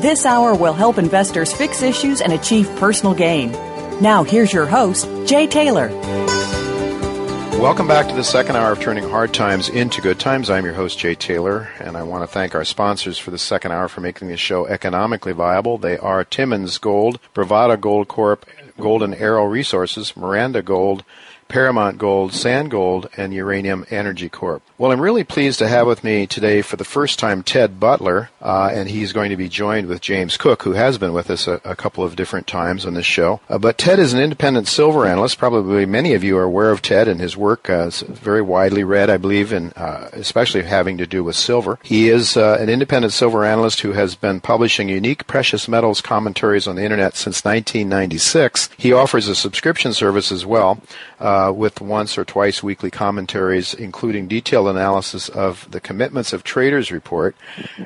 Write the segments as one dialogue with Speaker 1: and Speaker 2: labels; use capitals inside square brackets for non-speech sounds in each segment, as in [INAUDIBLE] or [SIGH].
Speaker 1: This hour will help investors fix issues and achieve personal gain. Now, here's your host, Jay Taylor.
Speaker 2: Welcome back to the second hour of Turning Hard Times into Good Times. I'm your host, Jay Taylor, and I want to thank our sponsors for the second hour for making this show economically viable. They are Timmins Gold, Bravada Gold Corp, Golden Arrow Resources, Miranda Gold, Paramount Gold, Sand Gold, and Uranium Energy Corp. Well, I'm really pleased to have with me today for the first time Ted Butler, uh, and he's going to be joined with James Cook, who has been with us a, a couple of different times on this show. Uh, but Ted is an independent silver analyst. Probably many of you are aware of Ted and his work. Uh, is very widely read, I believe, and uh, especially having to do with silver. He is uh, an independent silver analyst who has been publishing unique precious metals commentaries on the internet since 1996. He offers a subscription service as well uh, with once or twice weekly commentaries, including detailed analysis of the commitments of traders report,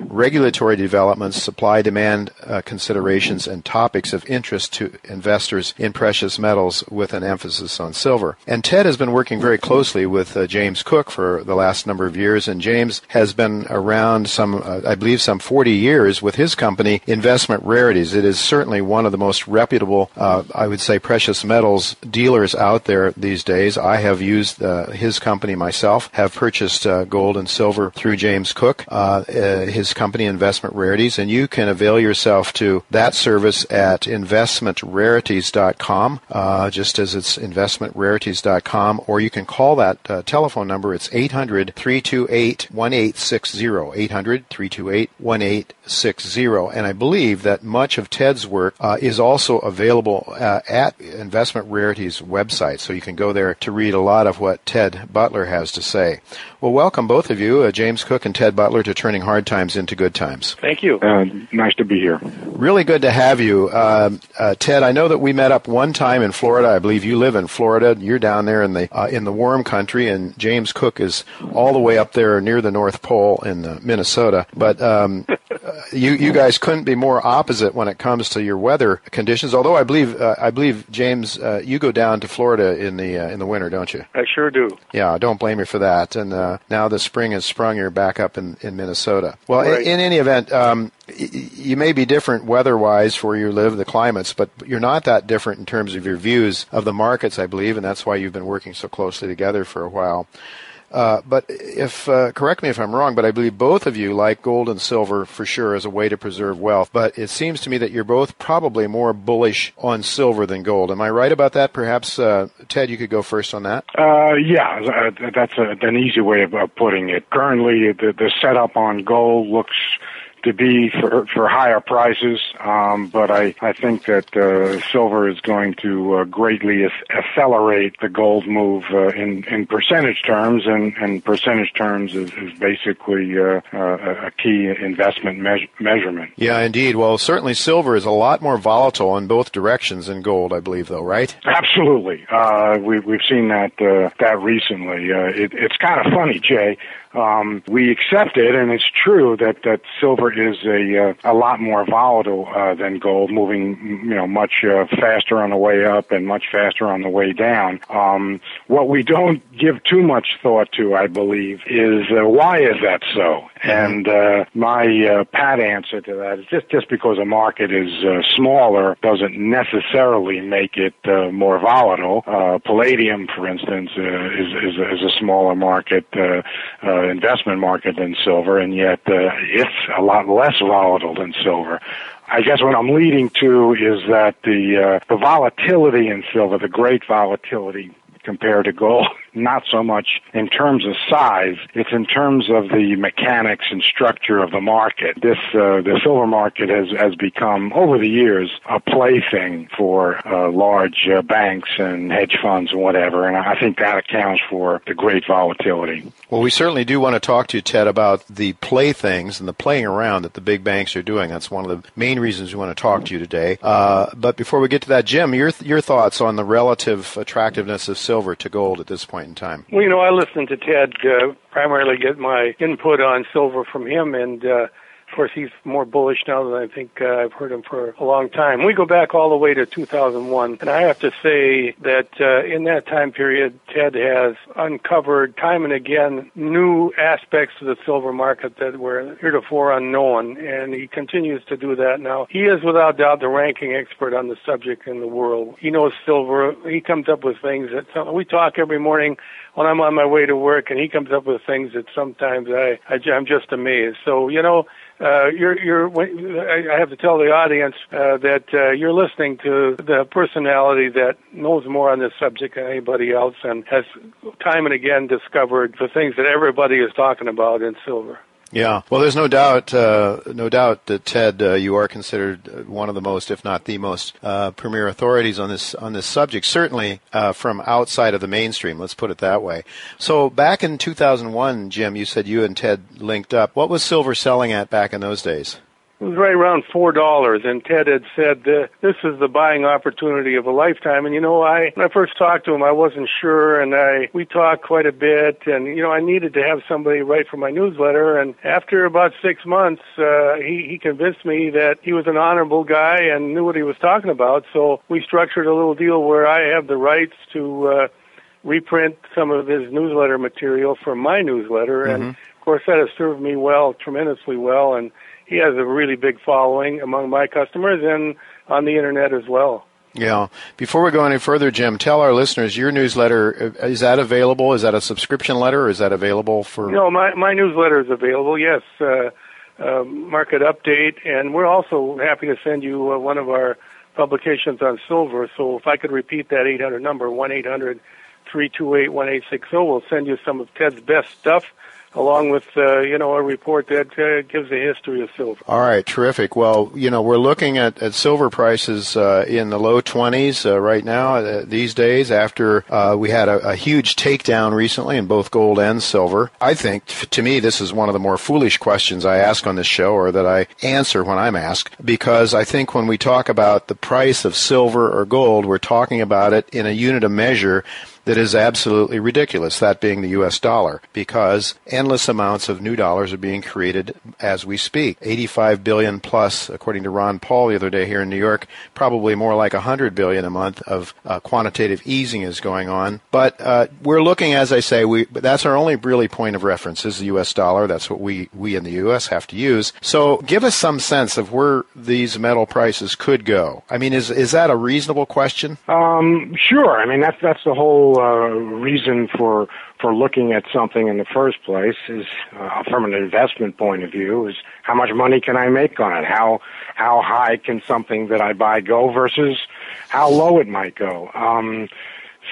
Speaker 2: regulatory developments, supply demand uh, considerations, and topics of interest to investors in precious metals with an emphasis on silver. And Ted has been working very closely with uh, James Cook for the last number of years, and James has been around some, uh, I believe, some 40 years with his company, Investment Rarities. It is certainly one of the most reputable, uh, I would say, precious metals dealers out there these days. I have used uh, his company myself, have purchased uh, gold and silver through James Cook, uh, uh his company Investment Rarities, and you can avail yourself to that service at investmentrarities.com, uh, just as it's investmentrarities.com, or you can call that telephone number. It's 800 328 1860. 800 328 1860. And I believe that much of Ted's work is also available at Investment Rarities website, so you can go there to read a lot of what Ted Butler has to say. Well, welcome both of you, uh, James Cook and Ted Butler, to turning hard times into good times.
Speaker 3: Thank you. Uh, nice to be here.
Speaker 2: Really good to have you, uh, uh, Ted. I know that we met up one time in Florida. I believe you live in Florida. You're down there in the uh, in the warm country, and James Cook is all the way up there near the North Pole in uh, Minnesota. But um, [LAUGHS] you you guys couldn't be more opposite when it comes to your weather conditions. Although I believe I believe James, you go down to Florida in the in the winter, don't you?
Speaker 3: I sure do.
Speaker 2: Yeah, don't blame me for that. And uh, now the spring has sprung. You're back up in, in Minnesota. Well,
Speaker 3: right.
Speaker 2: in, in, any event, um, y- you may be different weather-wise where you live, the climates, but you're not that different in terms of your views of the markets, I believe, and that's why you've been working so closely together for a while. Uh, but if uh, correct me if I'm wrong, but I believe both of you like gold and silver for sure as a way to preserve wealth. But it seems to me that you're both probably more bullish on silver than gold. Am I right about that? Perhaps uh, Ted, you could go first on that.
Speaker 3: Uh, yeah, uh, that's a, an easy way of putting it. Currently, the, the setup on gold looks to be for for higher prices, um, but I I think that uh, silver is going to uh, greatly ac- accelerate the gold move uh, in in percentage terms, and and percentage terms is, is basically uh, uh, a key investment me- measurement.
Speaker 2: Yeah, indeed. Well, certainly silver is a lot more volatile in both directions than gold, I believe, though, right?
Speaker 3: Absolutely. Uh, we, we've seen that uh, that recently. Uh, it, it's kind of funny, Jay um, we accept it, and it's true that that silver is a uh, a lot more volatile uh, than gold, moving you know much uh, faster on the way up and much faster on the way down. Um, what we don't give too much thought to, I believe, is uh, why is that so? Mm-hmm. And uh, my uh, pat answer to that is just just because a market is uh, smaller doesn't necessarily make it uh, more volatile. Uh, palladium, for instance, uh, is, is is a smaller market. Investment market than silver, and yet it's a lot less volatile than silver. I guess what I'm leading to is that the uh, the volatility in silver, the great volatility compared to gold, not so much in terms of size, it's in terms of the mechanics and structure of the market. This, uh, the silver market has, has become, over the years, a plaything for uh, large uh, banks and hedge funds and whatever, and I think that accounts for the great volatility.
Speaker 2: Well, we certainly do want to talk to you, Ted, about the playthings and the playing around that the big banks are doing. That's one of the main reasons we want to talk to you today. Uh, but before we get to that, Jim, your, your thoughts on the relative attractiveness of silver to gold at this point point in time?
Speaker 4: Well, you know, I listen to Ted uh, primarily get my input on silver from him, and uh, of course, he's more bullish now than I think uh, I've heard him for a long time. We go back all the way to 2001, and I have to say that uh, in that time period, Ted has uncovered time and again new aspects of the silver market that were heretofore unknown, and he continues to do that now. He is without doubt the ranking expert on the subject in the world. He knows silver. He comes up with things that we talk every morning when I'm on my way to work, and he comes up with things that sometimes I, I I'm just amazed. So you know, uh, you're, you're, I have to tell the audience uh, that uh, you're listening to the personality that knows more on this subject than anybody else and has time and again discovered the things that everybody is talking about in silver.
Speaker 2: Yeah, well, there's no doubt, uh, no doubt that Ted, uh, you are considered one of the most, if not the most, uh, premier authorities on this on this subject. Certainly uh, from outside of the mainstream. Let's put it that way. So back in 2001, Jim, you said you and Ted linked up. What was silver selling at back in those days?
Speaker 4: It was right around four dollars, and Ted had said this is the buying opportunity of a lifetime. And you know, I when I first talked to him, I wasn't sure, and I we talked quite a bit, and you know, I needed to have somebody write for my newsletter. And after about six months, uh, he he convinced me that he was an honorable guy and knew what he was talking about. So we structured a little deal where I have the rights to. Uh, reprint some of his newsletter material for my newsletter mm-hmm. and of course that has served me well tremendously well and he has a really big following among my customers and on the internet as well.
Speaker 2: Yeah. Before we go any further, Jim, tell our listeners your newsletter is that available? Is that a subscription letter? Or is that available for?
Speaker 4: No, my my newsletter is available. Yes, uh, uh, market update, and we're also happy to send you uh, one of our publications on silver. So if I could repeat that 800 number, one eight hundred three two eight one eight six zero, we'll send you some of Ted's best stuff along with uh, you know a report that uh, gives a history of silver.
Speaker 2: All right, terrific. Well, you know we're looking at, at silver prices uh, in the low 20s uh, right now uh, these days. After uh, we had a, a, huge takedown recently in both gold and silver, I think to me this is one of the more foolish questions I ask on this show, or that I answer when I'm asked, because I think when we talk about the price of silver or gold, we're talking about it in a unit of measure that is absolutely ridiculous, that being the US dollar, because endless amounts of new dollars are being created as we speak. 85 billion plus, according to Ron Paul the other day here in New York, probably more like 100 billion a month of uh, quantitative easing is going on. But uh, we're looking, as I say, we that's our only really point of reference is the US dollar. That's what we, we in the US have to use. So give us some sense of where these metal prices could go. I mean, is, is that a reasonable question?
Speaker 3: Um, sure. I mean, that's, that's the whole uh, reason for for looking at something in the first place is uh, from an investment point of view is how much money can I make on it? How how high can something that I buy go versus how low it might go? Um,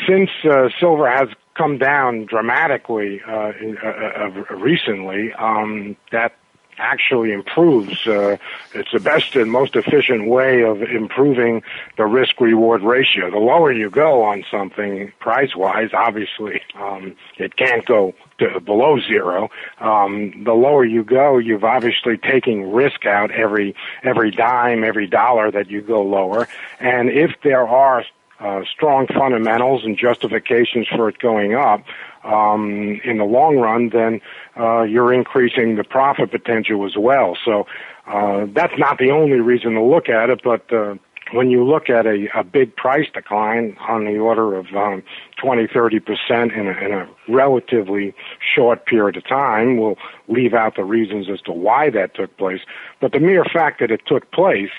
Speaker 3: since uh, silver has come down dramatically uh, uh, uh, recently, um, that actually improves. Uh, it's the best and most efficient way of improving the risk reward ratio. The lower you go on something price wise, obviously, um, it can't go to below zero. Um, the lower you go, you've obviously taking risk out every every dime, every dollar that you go lower. And if there are uh, strong fundamentals and justifications for it going up um, in the long run, then uh, you're increasing the profit potential as well. So uh, that's not the only reason to look at it, but uh, when you look at a, a big price decline on the order of um, 20, 30 percent in a, in a relatively short period of time, we'll leave out the reasons as to why that took place. But the mere fact that it took place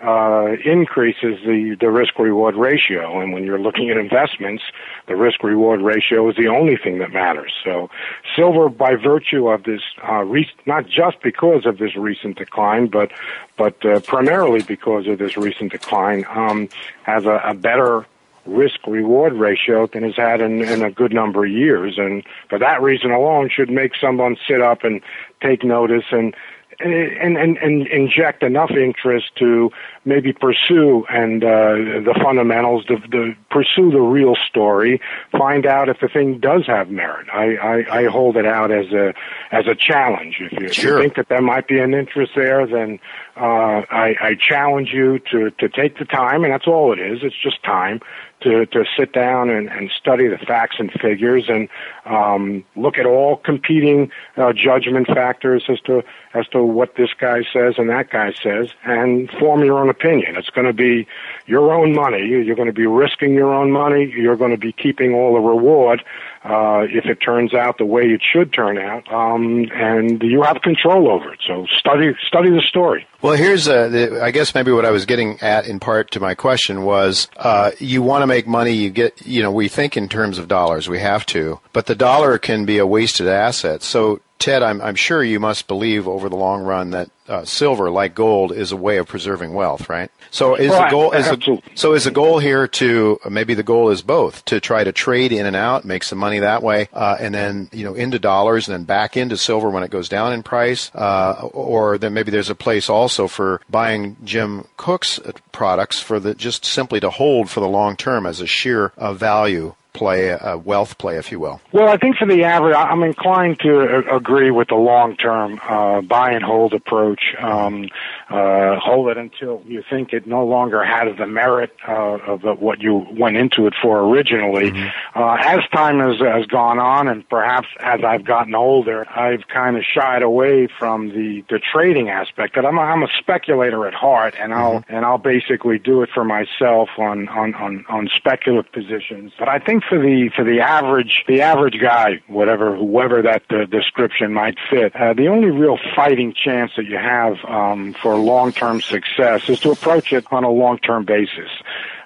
Speaker 3: uh, increases the, the risk reward ratio. And when you're looking at investments, the risk reward ratio is the only thing that matters. So silver, by virtue of this, uh, re- not just because of this recent decline, but but uh, primarily because of this recent decline, um, has a, a better risk reward ratio than has had in, in a good number of years. And for that reason alone should make someone sit up and take notice and and, and, and inject enough interest to maybe pursue and uh, the fundamentals, the, the pursue the real story, find out if the thing does have merit. I, I, I hold it out as a as a challenge. If you,
Speaker 2: sure.
Speaker 3: you think that there might be an interest there, then uh, I, I challenge you to to take the time, and that's all it is. It's just time to, to sit down and, and study the facts and figures and um, look at all competing uh, judgment factors as to as to what this guy says and that guy says, and form your own opinion. It's going to be your own money. You're going to be risking your own money. You're going to be keeping all the reward uh, if it turns out the way it should turn out, um, and you have control over it. So study study the story.
Speaker 2: Well, here's uh, the, I guess maybe what I was getting at in part to my question was uh, you want to make money. You get you know we think in terms of dollars. We have to, but the dollar can be a wasted asset. So Ted, I'm, I'm sure you must believe over the long run that uh, silver, like gold, is a way of preserving wealth, right? So is
Speaker 3: right.
Speaker 2: the goal is
Speaker 3: the,
Speaker 2: so is the goal here to maybe the goal is both to try to trade in and out, make some money that way, uh, and then you know into dollars and then back into silver when it goes down in price, uh, or then maybe there's a place also for buying Jim Cook's products for the just simply to hold for the long term as a sheer uh, value play, a wealth play, if you will?
Speaker 3: Well, I think for the average, I'm inclined to agree with the long-term uh, buy and hold approach. Um, uh, hold it until you think it no longer has the merit uh, of the, what you went into it for originally. Mm-hmm. Uh, as time has, has gone on, and perhaps as I've gotten older, I've kind of shied away from the the trading aspect. That I'm a, I'm a speculator at heart, and I'll mm-hmm. and I'll basically do it for myself on on on on speculative positions. But I think for the for the average the average guy, whatever whoever that uh, description might fit, uh, the only real fighting chance that you have um, for long term success is to approach it on a long term basis.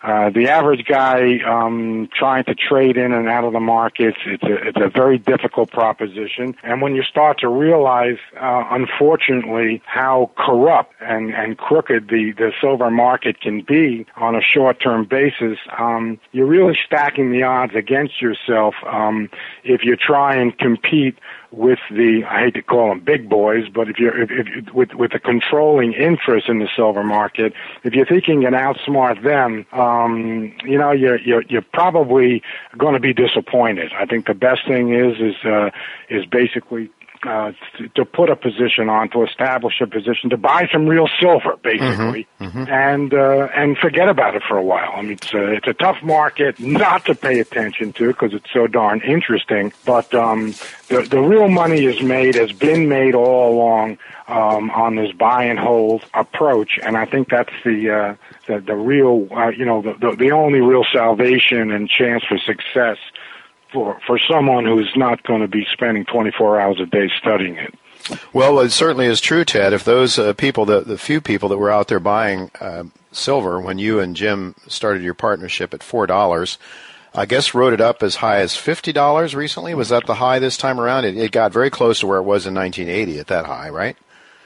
Speaker 3: Uh, the average guy um, trying to trade in and out of the markets, it's a, it's a very difficult proposition. And when you start to realize, uh, unfortunately, how corrupt and, and crooked the, the silver market can be on a short-term basis, um, you're really stacking the odds against yourself um, if you try and compete with the I hate to call them big boys, but if you're if, if, with with the controlling interest in the silver market, if you're thinking and outsmart them, um, you know you're you're, you're probably going to be disappointed. I think the best thing is is uh, is basically uh, to, to, put a position on, to establish a position, to buy some real silver, basically, mm-hmm, mm-hmm. and uh, and forget about it for a while. I mean, it's a, it's a tough market not to pay attention to because it's so darn interesting. But um, the the real money is made, has been made all along um, on this buy and hold approach, and I think that's the uh, the, the real, uh, you know, the, the the only real salvation and chance for success for for someone who's not going to be spending 24 hours a day studying it.
Speaker 2: Well, it certainly is true, Ted. If those uh, people, the, the few people that were out there buying uh, silver when you and Jim started your partnership at four dollars, I guess wrote it up as high as fifty dollars recently. Was that the high this time around? It, it got very close to where it was in 1980 at that high, right?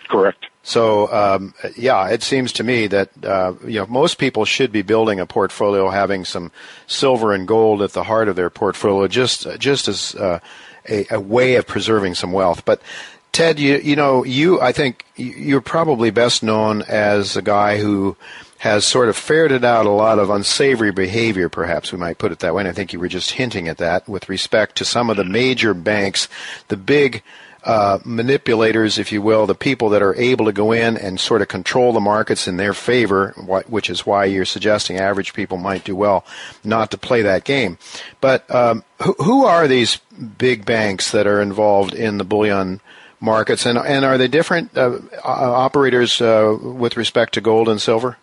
Speaker 3: Correct.
Speaker 2: So um, yeah, it seems to me that uh, you know most people should be building a portfolio having some silver and gold at the heart of their portfolio, just just as uh, a, a, way of preserving some wealth. But Ted, you you know you I think you're probably best known as a guy who has sort of ferreted out a lot of unsavory behavior, perhaps we might put it that way. And I think you were just hinting at that with respect to some of the major banks, the big uh, manipulators, if you will, the people that are able to go in and sort of control the markets in their favor, which is why you're suggesting average people might do well not to play that game. But um, who, who are these big banks that are involved in the bullion markets, and and are they different uh, operators uh, with respect to gold and silver?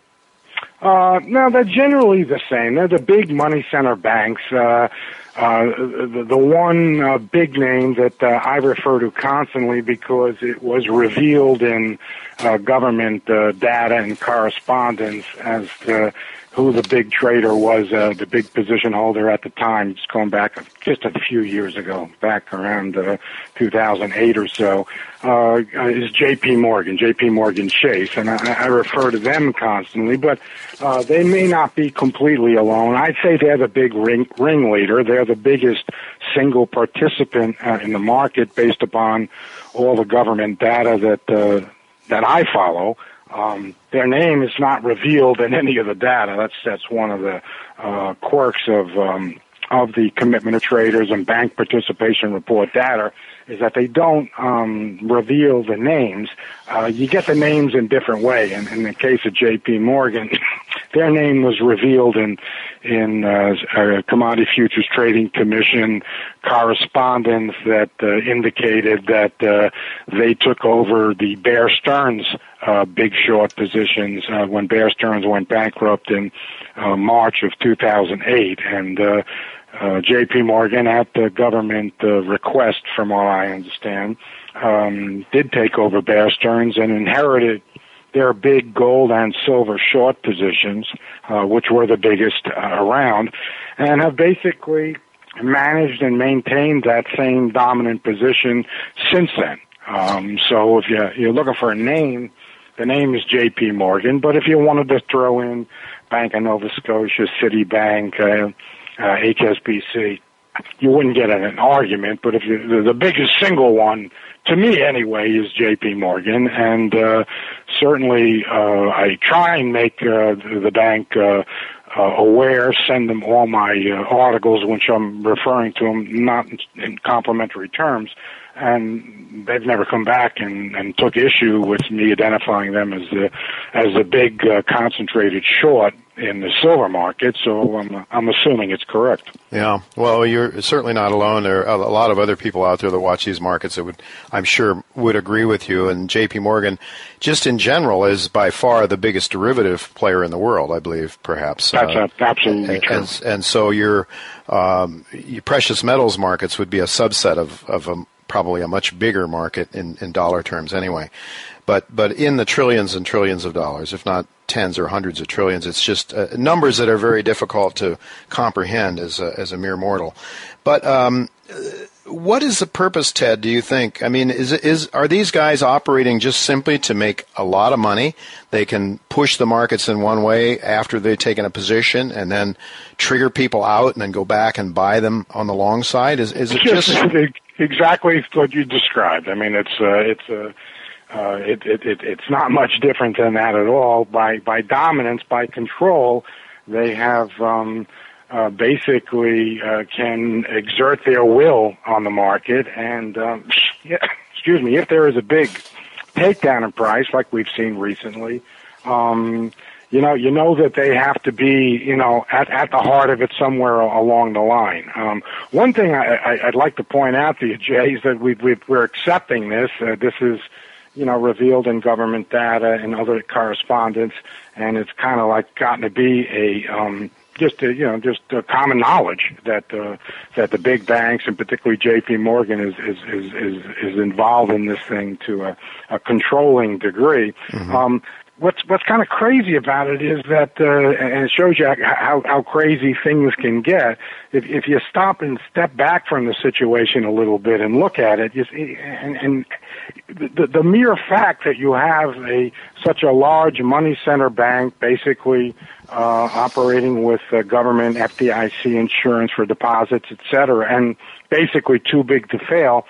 Speaker 3: Uh, no, they're generally the same. They're the big money center banks. Uh, uh, the, the one uh, big name that uh, I refer to constantly because it was revealed in uh, government uh, data and correspondence as to who the big trader was, uh, the big position holder at the time. It's going back just a few years ago, back around uh, 2008 or so. Uh, is J.P. Morgan, J.P. Morgan Chase, and I, I refer to them constantly. But uh, they may not be completely alone. I'd say they're the big ring ringleader. They're the biggest single participant uh, in the market based upon all the government data that uh, that I follow. Um, their name is not revealed in any of the data. That's that's one of the uh, quirks of um, of the commitment of traders and bank participation report data is that they don't um, reveal the names. Uh, you get the names in different way. And in the case of J.P. Morgan, their name was revealed in in uh, commodity futures trading commission correspondence that uh, indicated that uh, they took over the Bear Stearns uh, big short positions uh, when Bear Stearns went bankrupt in uh, March of 2008, and uh, uh, J.P. Morgan, at the government uh, request, from what I understand, um, did take over Bear Stearns and inherited their big gold and silver short positions, uh, which were the biggest uh, around, and have basically managed and maintained that same dominant position since then. Um, so if you, you're looking for a name, the name is J.P. Morgan. But if you wanted to throw in Bank of Nova Scotia, Citibank, uh, uh, HSBC, you wouldn't get an argument. But if you, the, the biggest single one, to me anyway, is J.P. Morgan, and uh, certainly uh, I try and make uh, the, the bank. Uh, uh, aware, send them all my uh, articles, which I'm referring to them not in complimentary terms, and they've never come back and, and took issue with me identifying them as a as a big uh, concentrated short in the silver market. So I'm I'm assuming it's correct.
Speaker 2: Yeah, well, you're certainly not alone. There are a lot of other people out there that watch these markets that would, I'm sure, would agree with you. And J.P. Morgan, just in general, is by far the biggest derivative player in the world. I believe, perhaps.
Speaker 3: That's uh, absolutely
Speaker 2: and,
Speaker 3: true.
Speaker 2: And, and so your um, your precious metals markets would be a subset of of a probably a much bigger market in, in dollar terms anyway. But but in the trillions and trillions of dollars, if not tens or hundreds of trillions, it's just uh, numbers that are very difficult to comprehend as a, as a mere mortal. But um, what is the purpose, Ted? Do you think? I mean, is is are these guys operating just simply to make a lot of money? They can push the markets in one way after they've taken a position, and then trigger people out, and then go back and buy them on the long side. Is is it just
Speaker 3: exactly what you described. I mean, it's uh, it's uh, uh, it, it, it it's not [LAUGHS] much different than that at all. By by dominance, by control, they have um, uh, basically uh, can exert their will on the market. And um, [LAUGHS] yeah, excuse me, if there is a big takedown in price, like we've seen recently. Um, you know, you know that they have to be, you know, at, at the heart of it somewhere along the line. Um, one thing I, I, I'd like to point out to you, Jay, is that we, we're accepting this. Uh, this is, you know, revealed in government data and other correspondence, and it's kind of like gotten to be a, um, just a, you know, just a common knowledge that uh, that the big banks and particularly J.P. Morgan is is is is, is involved in this thing to a, a controlling degree. Mm-hmm. Um, what's what's kind of crazy about it is that, uh, and it shows you how how crazy things can get. If if you stop and step back from the situation a little bit and look at it, you see, and, and the the mere fact that you have a such a large money center bank, basically uh, operating with uh, government FDIC insurance for deposits, et cetera, and basically too big to fail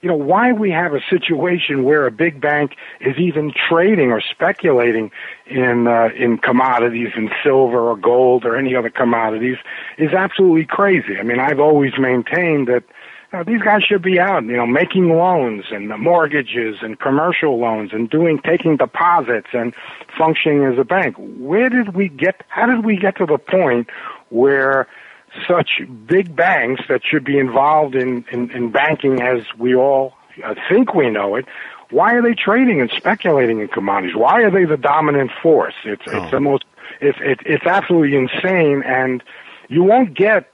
Speaker 3: you know, why we have a situation where a big bank is even trading or speculating in uh, in commodities, in silver or gold or any other commodities, is absolutely crazy. I mean, I've always maintained that uh, these guys should be out, you know, making loans and mortgages and commercial loans and doing taking deposits and functioning as a bank. Where did we get? How did we get to the point where such big banks that should be involved in, in, in banking as we all uh, think we know it, why are they trading and speculating in commodities? Why are they the dominant force? It's oh. it's the most it's it, it's absolutely insane, and you won't get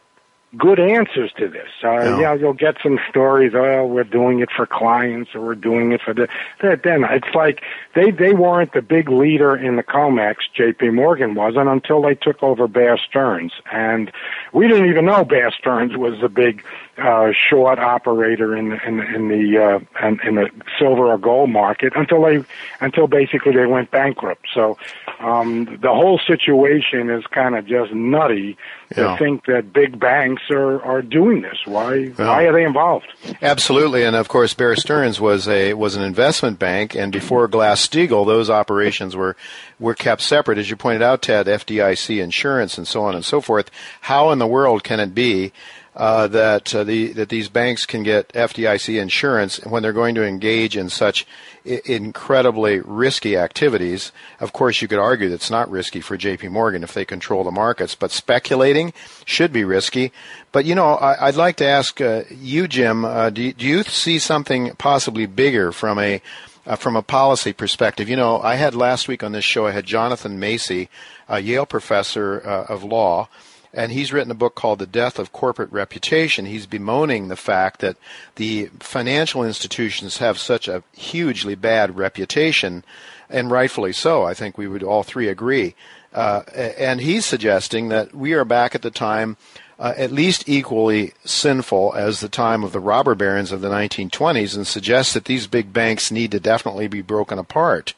Speaker 3: good answers to this. Uh, no. Yeah, you'll get some stories. Oh, we're doing it for clients, or we're doing it for the. Then it's like they they weren't the big leader in the Comex. J.P. Morgan wasn't until they took over Bear Stearns, and we didn't even know Bear Stearns was the big uh, short operator in in, in the uh, in, in the silver or gold market until they until basically they went bankrupt. So um, the whole situation is kind of just nutty yeah. to think that big banks are, are doing this. Why why are they involved?
Speaker 2: Absolutely, and of course, Bear Stearns was a was an investment bank, and before Glass Steagall, those operations were were kept separate, as you pointed out, Ted. FDIC insurance and so on and so forth. How in the world can it be? Uh, that uh, the that these banks can get FDIC insurance when they're going to engage in such I- incredibly risky activities. Of course, you could argue that it's not risky for J.P. Morgan if they control the markets, but speculating should be risky. But you know, I, would like to ask uh, you, Jim. Uh, do, do you see something possibly bigger from a uh, from a policy perspective. You know, I had last week on this show, I had Jonathan Macey, a Yale professor uh, of law, and he's written a book called The Death of Corporate Reputation. He's bemoaning the fact that the financial institutions have such a hugely bad reputation, and rightfully so. I think we would all three agree. Uh, and he's suggesting that we are back at the time uh, at least equally sinful as the time of the robber barons of the 1920s and suggests that these big banks need to definitely be broken apart.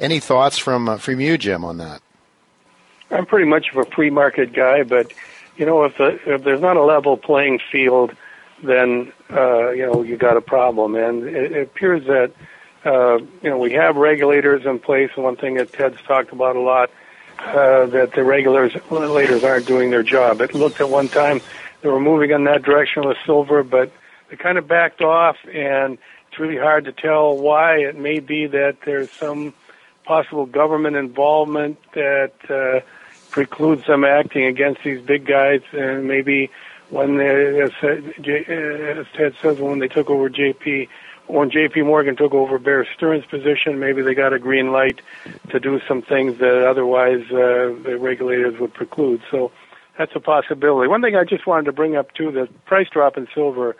Speaker 2: Any thoughts from uh, from you, Jim, on that?
Speaker 4: I'm pretty much of a free market guy, but you know, if, the, if there's not a level playing field, then uh, you know you got a problem. And it, it appears that uh, you know we have regulators in place. One thing that Ted's talked about a lot uh, that the regulators aren't doing their job. It looked at one time they were moving in that direction with silver, but they kind of backed off, and it's really hard to tell why. It may be that there's some possible government involvement that uh, precludes them acting against these big guys, and maybe when they, as, as Ted says, when they took over JP, when JP Morgan took over Bear Stearns' position, maybe they got a green light to do some things that otherwise uh, the regulators would preclude. So that's a possibility. One thing I just wanted to bring up too: the price drop in silver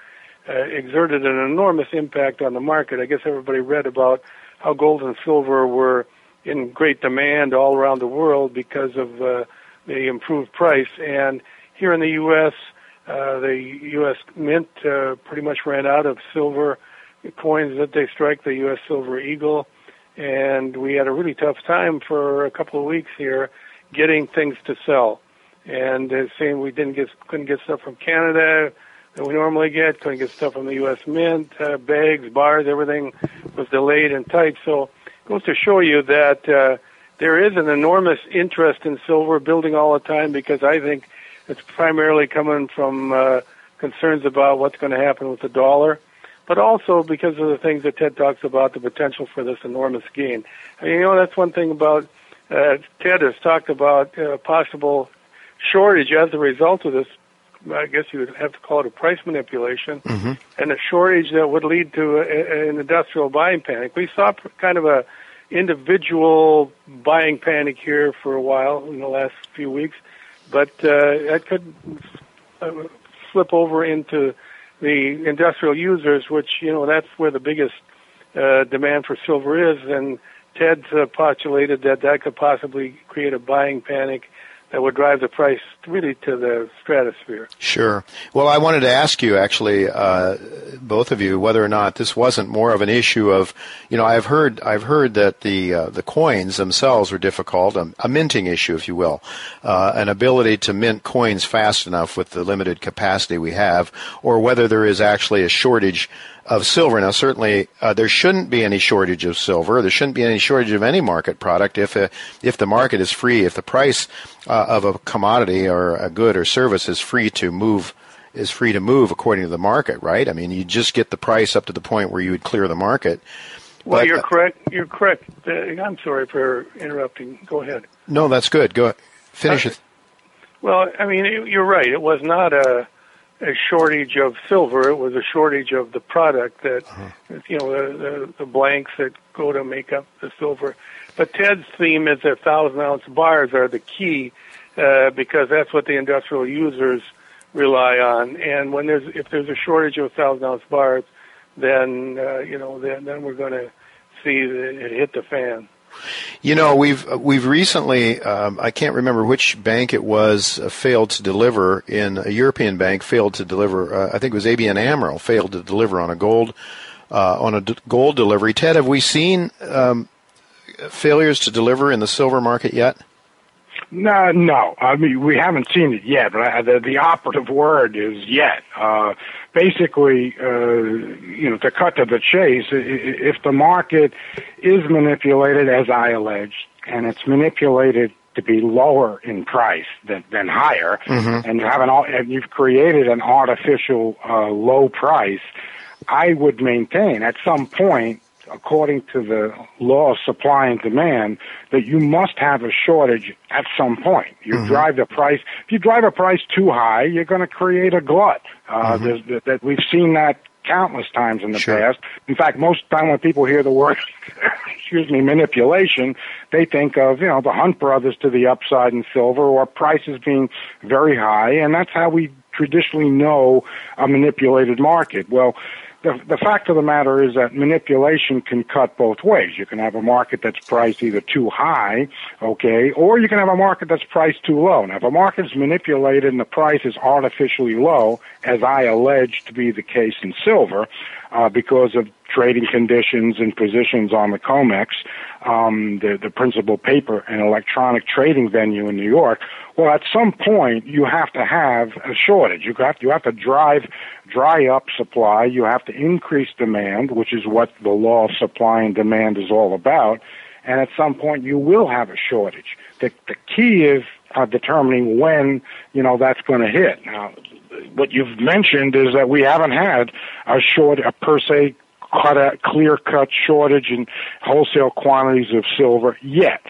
Speaker 4: uh, exerted an enormous impact on the market. I guess everybody read about how gold and silver were in great demand all around the world because of uh, the improved price. And here in the U.S., uh, the U.S. Mint uh, pretty much ran out of silver coins that they strike, the U.S. Silver Eagle. And we had a really tough time for a couple of weeks here getting things to sell. And uh, saying we didn't get couldn't get stuff from Canada that we normally get, couldn't get stuff from the U.S. Mint, uh, bags, bars, everything was delayed and tight. So goes to show you that uh, there is an enormous interest in silver building all the time because I think it's primarily coming from uh, concerns about what's going to happen with the dollar, but also because of the things that Ted talks about, the potential for this enormous gain. I mean, you know, that's one thing about uh, Ted has talked about uh, possible shortage as a result of this I guess you would have to call it a price manipulation, mm-hmm. and a shortage that would lead to a, an industrial buying panic. We saw kind of a individual buying panic here for a while in the last few weeks, but uh, that could uh, flip over into the industrial users, which you know that's where the biggest uh, demand for silver is, and Ted's uh, postulated that that could possibly create a buying panic that would drive the price really to the stratosphere.
Speaker 2: Sure. Well, I wanted to ask you, actually, uh, both of you, whether or not this wasn't more of an issue of, you know, I've heard I've heard that the uh, the coins themselves were difficult, a, a minting issue, if you will, uh, an ability to mint coins fast enough with the limited capacity we have, or whether there is actually a shortage of silver. Now, certainly, uh, there shouldn't be any shortage of silver. There shouldn't be any shortage of any market product if uh, if the market is free, if the price uh, of a commodity or a uh, good or service is free to move is free to move according to the market, right? I mean, you just get the price up to the point where you would clear the market.
Speaker 4: Well,
Speaker 2: But-
Speaker 4: you're uh, correct. You're correct. Uh, I'm sorry for interrupting. Go ahead.
Speaker 2: No, that's good. Go ahead. finish uh, it.
Speaker 4: Well, I mean, you're right. It was not a a shortage of silver. It was a shortage of the product that, uh-huh. you know, the, the the blanks that go to make up the silver. But Ted's theme is that thousand ounce bars are the key uh, because that's what the industrial users rely on. And when there's if there's a shortage of thousand ounce bars, then uh, you know then then we're going to see it hit the fan.
Speaker 2: You know, we've we've recently um, I can't remember which bank it was uh, failed to deliver in a European bank failed to deliver. Uh, I think it was ABN AMRO failed to deliver on a gold uh, on a d- gold delivery. Ted, have we seen um, failures to deliver in the silver market yet?
Speaker 3: No, no. I mean, we haven't seen it yet, but I, the, the operative word is yet. Uh, basically, uh, you know, to cut to the chase, if the market is manipulated, as I alleged, and it's manipulated to be lower in price than, than higher, and you have an, and you've created an artificial uh, low price, I would maintain at some point according to the law of supply and demand, that you must have a shortage at some point. You drive the price. If you drive a price too high, you're going to create a glut. Uh, there's, that, that we've seen that countless times in the
Speaker 2: Sure.
Speaker 3: past. In fact, most time when people hear the word, [LAUGHS] excuse me, manipulation, they think of you know the Hunt brothers to the upside in silver or prices being very high, and that's how we traditionally know a manipulated market. Well, the, the fact of the matter is that manipulation can cut both ways. You can have a market that's priced either too high, okay, or you can have a market that's priced too low. Now, if a market is manipulated and the price is artificially low, as I allege to be the case in silver, uh, because of trading conditions and positions on the COMEX, um, the, the principal paper and electronic trading venue in New York. Well, at some point, you have to have a shortage. You have you have to drive dry up supply. You have to increase demand, which is what the law of supply and demand is all about. And at some point, you will have a shortage. The the key is uh, determining when you know that's going to hit. Now, what you've mentioned is that we haven't had a short, a per se cut a clear cut shortage in wholesale quantities of silver yet.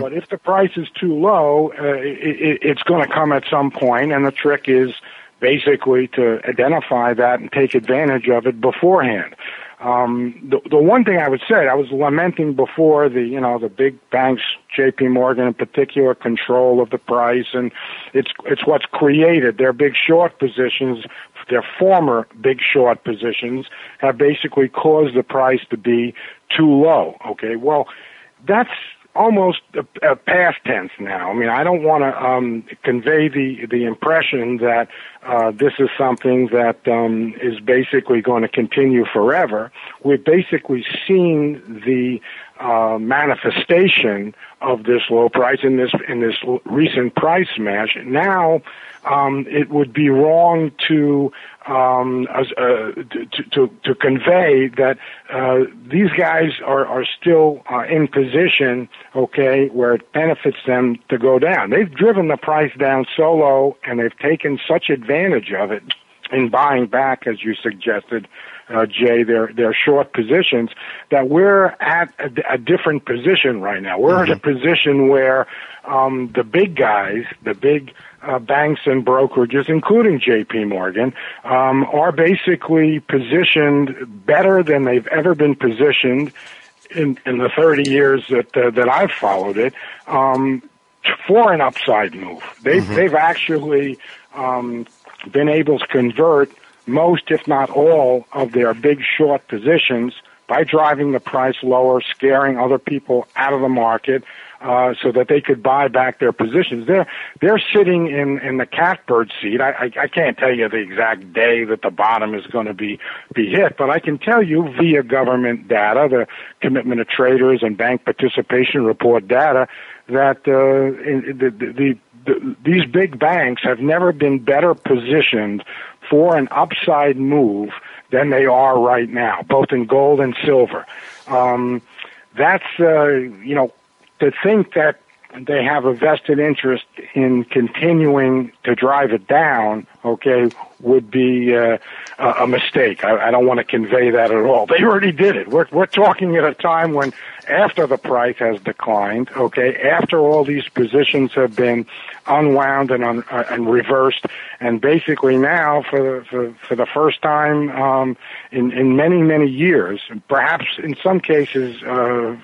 Speaker 3: But if the price is too low, uh, it, it's going to come at some point, and the trick is basically to identify that and take advantage of it beforehand. Um, the, the one thing I would say, I was lamenting before the, you know, the big banks, J.P. Morgan in particular, control of the price, and it's it's what's created their big short positions. Their former big short positions have basically caused the price to be too low. Okay, well, that's almost a, a past tense now. I mean, I don't want to um, convey the the impression that uh, this is something that um, is basically going to continue forever. We've basically seen the uh, manifestation of this low price in this in this recent price smash. Now, um, it would be wrong to um, uh, to, to to convey that uh, these guys are are still uh, in position, okay, where it benefits them to go down. They've driven the price down so low, and they've taken such advantage of it in buying back, as you suggested, uh, Jay, their their short positions, that we're at a, a different position right now. We're at a position where um, the big guys, the big uh, banks and brokerages, including J.P. Morgan, um, are basically positioned better than they've ever been positioned in in the 30 years that uh, that I've followed it. Um, for an upside move, they've they've actually um, been able to convert most, if not all, of their big short positions by driving the price lower, scaring other people out of the market, uh, so that they could buy back their positions. They're they're sitting in in the catbird seat. I, I I can't tell you the exact day that the bottom is going to be be hit, but I can tell you via government data, the commitment of traders and bank participation report data, that uh, in, the, the, the these big banks have never been better positioned for an upside move than they are right now, both in gold and silver. Um, that's uh, you know to think that they have a vested interest in continuing to drive it down, okay, would be uh, a mistake. I, I don't want to convey that at all. They already did it. We're, we're talking at a time when after the price has declined, okay, after all these positions have been unwound and, un, uh, and reversed, and basically now for, for, for the first time um, in, in many, many years, perhaps in some cases uh,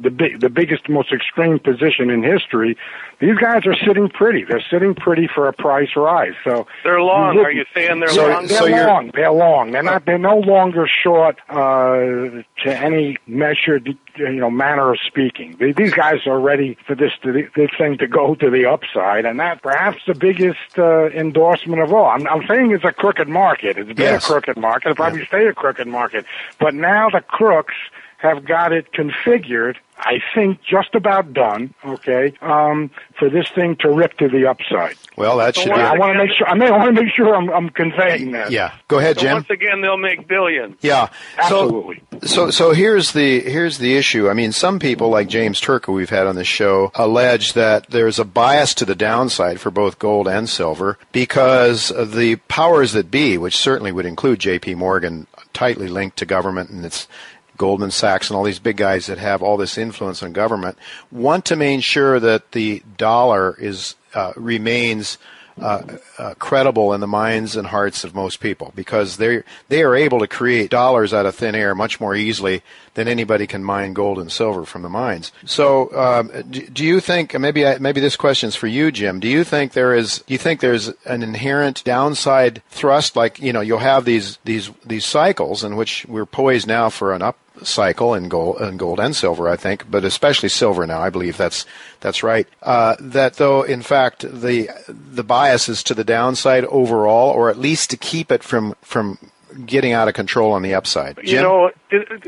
Speaker 3: the, big, the biggest, most extreme position in history, these guys are sitting pretty. They're sitting pretty for a price rise. So
Speaker 4: they're long. Are you saying they're
Speaker 3: so,
Speaker 4: long?
Speaker 3: They're so long. They're long. They're not. They're no longer short uh, to any measured, you know, manner of speaking. These guys are ready for this to, this thing to go to the upside, and that perhaps the biggest uh, endorsement of all. I'm, I'm saying it's a crooked market. It's been yes. a crooked market. It'll probably yeah. stay a crooked market. But now the crooks have got it configured, I think just about done, okay, um, for this thing to rip to the upside.
Speaker 2: Well, that should
Speaker 3: so
Speaker 2: be.
Speaker 3: I want to make sure. I, may, I want to make sure I'm, I'm conveying that.
Speaker 2: Yeah, go ahead,
Speaker 4: so
Speaker 2: Jim.
Speaker 4: Once again, they'll make billions.
Speaker 2: Yeah,
Speaker 3: absolutely.
Speaker 2: So, so, so here's the here's the issue. I mean, some people like James Turk, who we've had on the show, allege that there's a bias to the downside for both gold and silver because the powers that be, which certainly would include J.P. Morgan, tightly linked to government and its Goldman Sachs and all these big guys that have all this influence on government want to make sure that the dollar is uh, remains uh, uh, credible in the minds and hearts of most people because they they are able to create dollars out of thin air much more easily than anybody can mine gold and silver from the mines. So, um, do, do, you think maybe I, maybe this question is for you, Jim? Do you think there is do you think there's an inherent downside thrust? Like you know, you'll have these these these cycles in which we're poised now for an up cycle in gold, in gold and silver, I think, but especially silver now. I believe that's that's right. Uh, that though, in fact, the the bias is to the downside overall, or at least to keep it from from getting out of control on the upside. Jim?
Speaker 4: You know,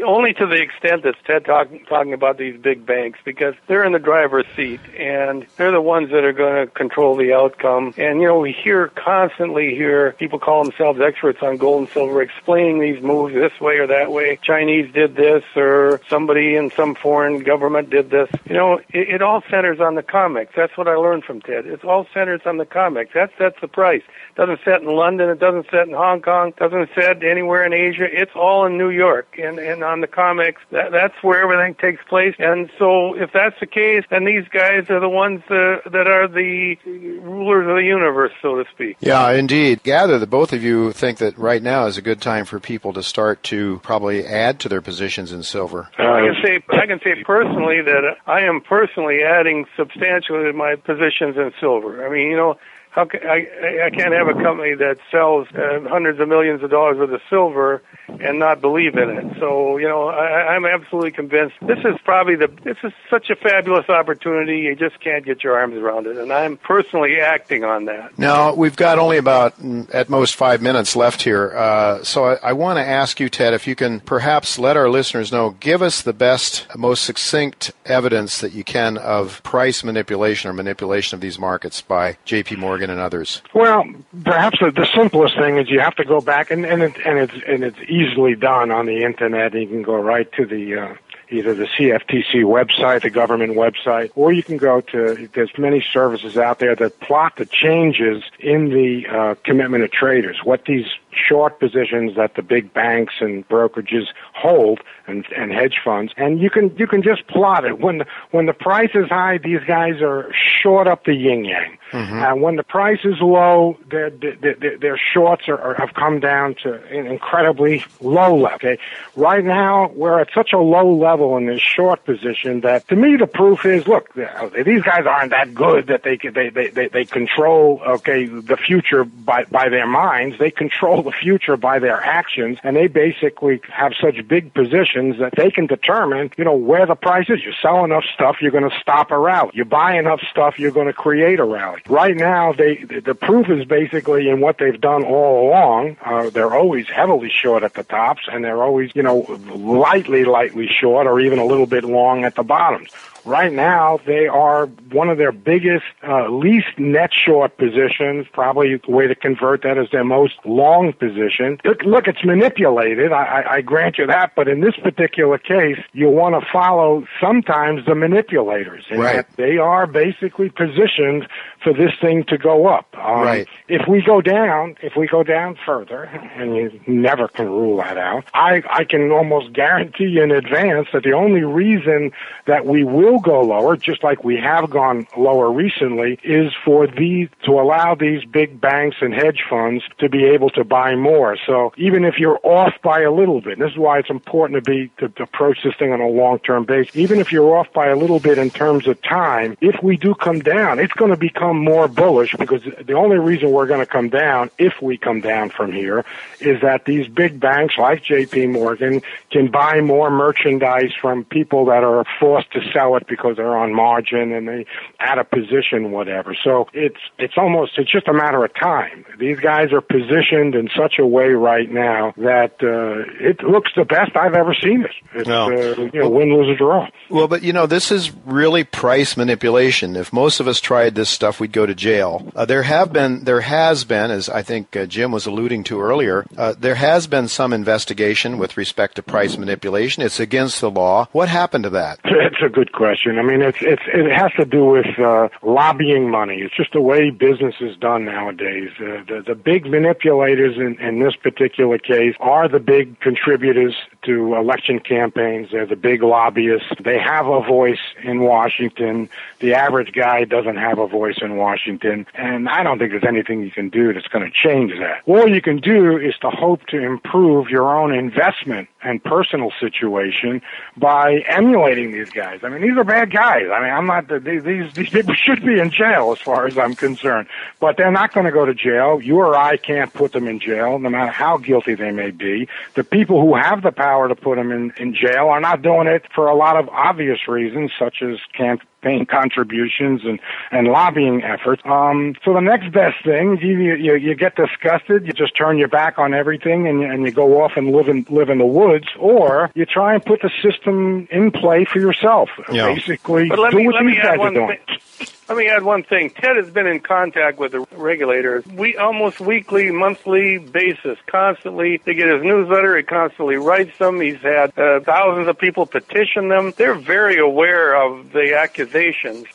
Speaker 4: only to the extent that Ted talking talking about these big banks because they're in the driver's seat and they're the ones that are going to control the outcome. And you know, we hear constantly hear people call themselves experts on gold and silver explaining these moves this way or that way. Chinese did this or somebody in some foreign government did this. You know, it, it all centers on the COMEX. That's what I learned from Ted. It's all centers on the COMEX. That sets the price. It doesn't set in London. It doesn't set in Hong Kong. It doesn't set anywhere in Asia. It's all in New York. And and, and on the COMEX. that, that's where everything takes place. And so if that's the case, then these guys are the ones uh, that are the rulers of the universe, so to speak.
Speaker 2: Yeah, indeed. Gather that both of you think that right now is a good time for people to start to probably add to their positions in silver.
Speaker 4: I can say I can say personally that I am personally adding substantially to my positions in silver. I mean, you know, how can, I, I can't have a company that sells uh, hundreds of millions of dollars worth of silver and not believe in it. So, you know, I, I'm absolutely convinced this is probably the, this is such a fabulous opportunity. You just can't get your arms around it. And I'm personally acting on that.
Speaker 2: Now, we've got only about, mm, at most, five minutes left here. Uh, so I, I want to ask you, Ted, if you can perhaps let our listeners know, give us the best, most succinct evidence that you can of price manipulation or manipulation of these markets by JP Morgan And others?
Speaker 3: Well, perhaps the, the simplest thing is you have to go back, and and, it, and it's and it's easily done on the internet. You can go right to the uh, either the CFTC website, the government website, or you can go to, there's many services out there that plot the changes in the uh, commitment of traders, what these short positions that the big banks and brokerages hold and, and hedge funds, and you can you can just plot it. When the, when the price is high, these guys are short up the yin yang. Mm-hmm. And when the price is low, their their, their shorts are, are, have come down to an incredibly low level. Okay, right now we're at such a low level in this short position that to me the proof is look these guys aren't that good that they they they they, they control okay the future by by their minds. They control the future by their actions, and they basically have such big positions that they can determine, you know, where the price is. You sell enough stuff, you're going to stop a rally. You buy enough stuff, you're going to create a rally. Right now, they the proof is basically in what they've done all along. Uh, they're always heavily short at the tops, and they're always, you know, lightly, lightly short, or even a little bit long at the bottoms right now they are one of their biggest, uh, least net short positions. Probably the way to convert that is their most long position. Look, look it's manipulated. I, I, I grant you that, but in this particular case, you want to follow sometimes the manipulators. And
Speaker 2: right.
Speaker 3: They are basically positioned for this thing to go up.
Speaker 2: Um, right.
Speaker 3: If we go down, if we go down further, and you never can rule that out, I, I can almost guarantee in advance that the only reason that we will go lower, just like we have gone lower recently, is for these to allow these big banks and hedge funds to be able to buy more. So even if you're off by a little bit, this is why it's important to be to, to approach this thing on a long-term basis. Even if you're off by a little bit in terms of time, if we do come down, it's going to become become more bullish because the only reason we're going to come down, if we come down from here, is that these big banks like JP Morgan can buy more merchandise from people that are forced to sell it because they're on margin and they add a position, whatever. So it's, it's almost, it's just a matter of time. These guys are positioned in such a way right now that, uh, it looks the best I've ever seen it. It's, no. uh, you know, win, lose, or draw.
Speaker 2: Well, but you know, this is really price manipulation. If most of us tried this stuff, we'd go to jail. Uh, there have been, there has been, as I think uh, Jim was alluding to earlier, uh, there has been some investigation with respect to price manipulation. It's against the law. What happened to that?
Speaker 3: It's a good question. I mean, it's it's it has to do with uh, lobbying money. It's just the way business is done nowadays. Uh, the the big manipulators in, in this particular case are the big contributors to election campaigns. They're the big lobbyists. They have a voice in Washington. The average guy doesn't have a voice in Washington, and I don't think there's anything you can do that's going to change that. All you can do is to hope to improve your own investment and personal situation by emulating these guys. I mean, these are bad guys. I mean, I'm not, these, these people should be in jail as far as I'm concerned, but they're not going to go to jail. You or I can't put them in jail, no matter how guilty they may be. The people who have the power to put them in, in jail are not doing it for a lot of obvious reasons, such as can't campaign contributions and, and lobbying efforts. Um, so the next best thing, you, you, you get disgusted, you just turn your back on everything and, and you go off and live in, live in the woods, or you try and put the system in play for yourself. Yeah. Basically,
Speaker 4: but let
Speaker 3: do
Speaker 4: me,
Speaker 3: what
Speaker 4: let
Speaker 3: these
Speaker 4: me
Speaker 3: guys
Speaker 4: add one
Speaker 3: are doing.
Speaker 4: Thing. [LAUGHS] Let me add one thing. Ted has been in contact with the regulators. We almost weekly, monthly basis, constantly. They get his newsletter. He constantly writes them. He's had uh, thousands of people petition them. They're very aware of the accusations.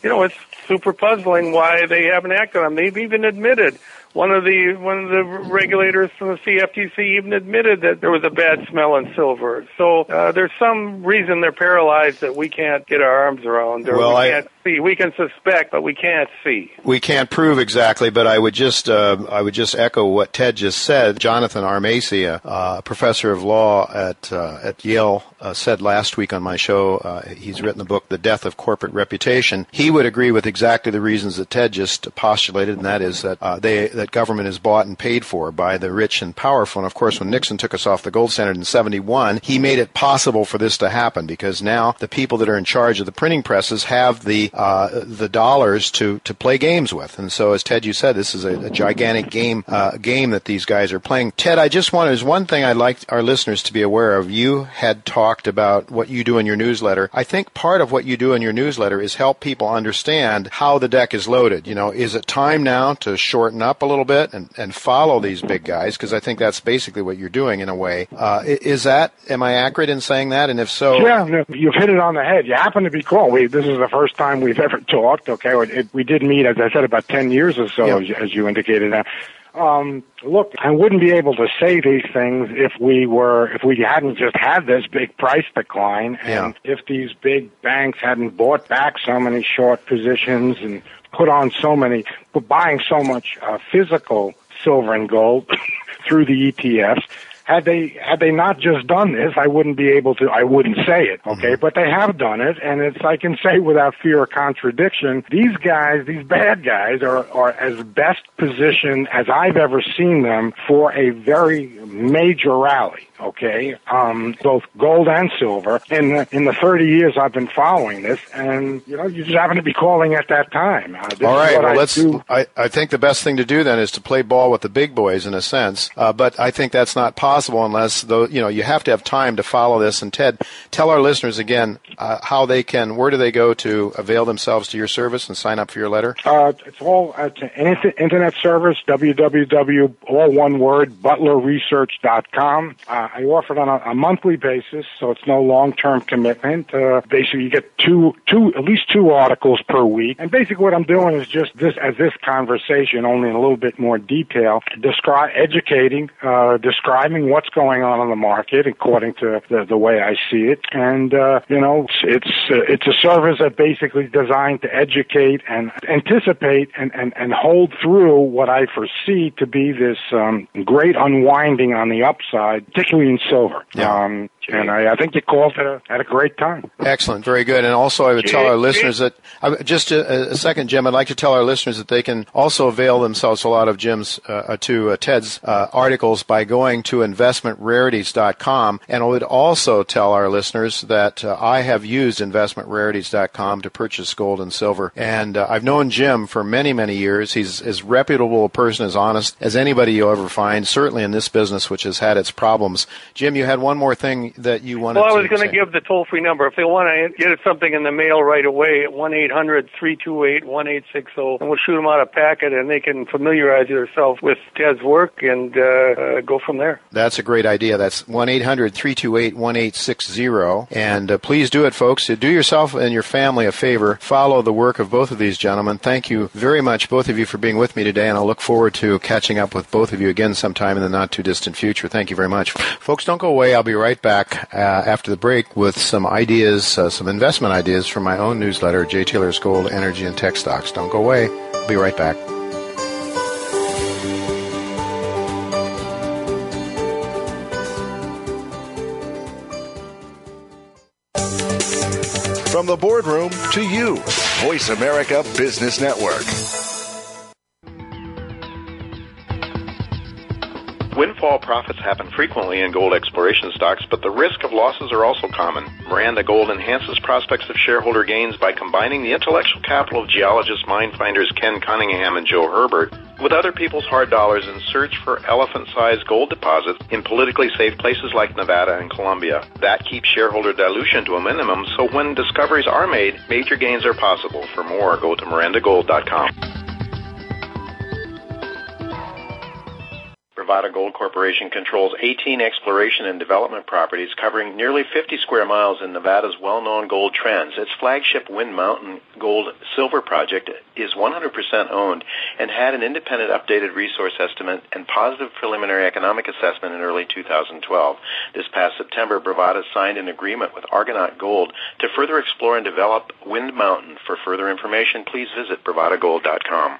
Speaker 4: You know, it's super puzzling why they haven't acted on. Them. They've even admitted one of the one of the regulators from the CFTC even admitted that there was a bad smell in silver. So uh, there's some reason they're paralyzed that we can't get our arms around, or well, we can't I, see. We can suspect, but we can't see.
Speaker 2: We can't prove exactly, but I would just uh, I would just echo what Ted just said. Jonathan R. Macey, uh, professor of law at uh, at Yale, uh, said last week on my show. Uh, he's written the book "The Death of Corporate Reputation." He would agree with exactly the reasons that Ted just postulated, and that is that they that government is bought and paid for by the rich and powerful. And of course, when Nixon took us off the gold standard in 71, he made it possible for this to happen because now the people that are in charge of the printing presses have the uh, the dollars to to play games with. And so, as Ted, you said, this is a, a gigantic game uh, game that these guys are playing. Ted, I just wanted there's one thing I'd like our listeners to be aware of. You had talked about what you do in your newsletter. I think part of what you do in your newsletter is help people understand how the deck is loaded. You know, is it time now to shorten up a little bit and, and follow these big guys because I think that's basically what you're doing in a way. Uh, is that am I accurate in saying that? And if so,
Speaker 3: yeah, no, you've hit it on the head. You happen to be cool. We, this is the first time we've ever talked. Okay, it, we did meet, as I said, about ten years or so, yeah. as, as you indicated. Um, look, I wouldn't be able to say these things if we were, if we hadn't just had this big price decline, and yeah. if these big banks hadn't bought back so many short positions and put on so many, but buying so much uh, physical silver and gold [COUGHS] through the ETFs. had they had they not just done this, I wouldn't be able to. I wouldn't say it, okay?
Speaker 2: Mm-hmm.
Speaker 3: But they have done it, and it's I can say without fear of contradiction. These guys, these bad guys, are are as best positioned as I've ever seen them for a very major rally okay, um, both gold and silver. In the, in the 30 years I've been following this, and you know, you just happen to be calling at that time. Uh,
Speaker 2: All right, well,
Speaker 3: I
Speaker 2: let's.
Speaker 3: do.
Speaker 2: I, I think the best thing to do then is to play ball with the big boys in a sense, uh, but I think that's not possible unless though you know you have to have time to follow this. And Ted, tell our listeners again uh, how they can, where do they go to avail themselves to your service and sign up for your letter?
Speaker 3: Uh, it's all at an internet service, www, all one word, butlerresearch.com. Uh, I offer it on a, a monthly basis, so it's no long-term commitment. Uh, basically, you get two, two, at least two articles per week. And basically, what I'm doing is just this, as this conversation, only in a little bit more detail, describe, educating, uh, describing what's going on in the market according to the, the way I see it. And uh, you know, it's it's, uh, it's a service that basically designed to educate and anticipate and, and, and hold through what I foresee to be this um, great unwinding on the upside, in silver.
Speaker 2: Yeah.
Speaker 3: Um, and I, I think you called at a, at a great time.
Speaker 2: Excellent, very good. And also, I would tell our listeners that just a, a second, Jim. I'd like to tell our listeners that they can also avail themselves a lot of Jim's uh, uh, to uh, Ted's uh, articles by going to investmentrarities.com. And I would also tell our listeners that uh, I have used investmentrarities.com to purchase gold and silver. And uh, I've known Jim for many, many years. He's as reputable a person, as honest as anybody you'll ever find. Certainly in this business, which has had its problems. Jim, you had one more thing that you wanted.
Speaker 4: Well, I was
Speaker 2: going
Speaker 4: to give the toll free number. If they want to get something in the mail right away, at one eight hundred three two eight one eight six zero, and we'll shoot them out a packet, and they can familiarize themselves with Ted's work and uh, uh, go from there.
Speaker 2: That's a great idea. That's 1 800 328 1860. And uh, please do it, folks. Do yourself and your family a favor. Follow the work of both of these gentlemen. Thank you very much, both of you, for being with me today. And I look forward to catching up with both of you again sometime in the not too distant future. Thank you very much. Folks, don't go away. I'll be right back uh, after the break with some ideas, uh, some investment ideas from my own newsletter, Jay Taylor's Gold, Energy, and Tech Stocks. Don't go away. I'll be right back.
Speaker 5: From the boardroom to you, Voice America Business Network.
Speaker 2: Windfall profits happen frequently in gold exploration stocks, but the risk of losses are also common. Miranda Gold enhances prospects of shareholder gains by combining the intellectual capital of geologists, mine finders Ken Cunningham and Joe Herbert with other people's hard dollars in search for elephant-sized gold deposits in politically safe places like Nevada and Colombia. That keeps shareholder dilution to a minimum, so when discoveries are made, major gains are possible. For more, go to mirandagold.com. Bravada Gold Corporation controls 18 exploration and development properties covering nearly 50 square miles in Nevada's well-known gold trends. Its flagship Wind Mountain Gold Silver project is 100% owned and had an independent updated resource estimate and positive preliminary economic assessment in early 2012. This past September, Bravada signed an agreement with Argonaut Gold to further explore and develop Wind Mountain. For further information, please visit bravadagold.com.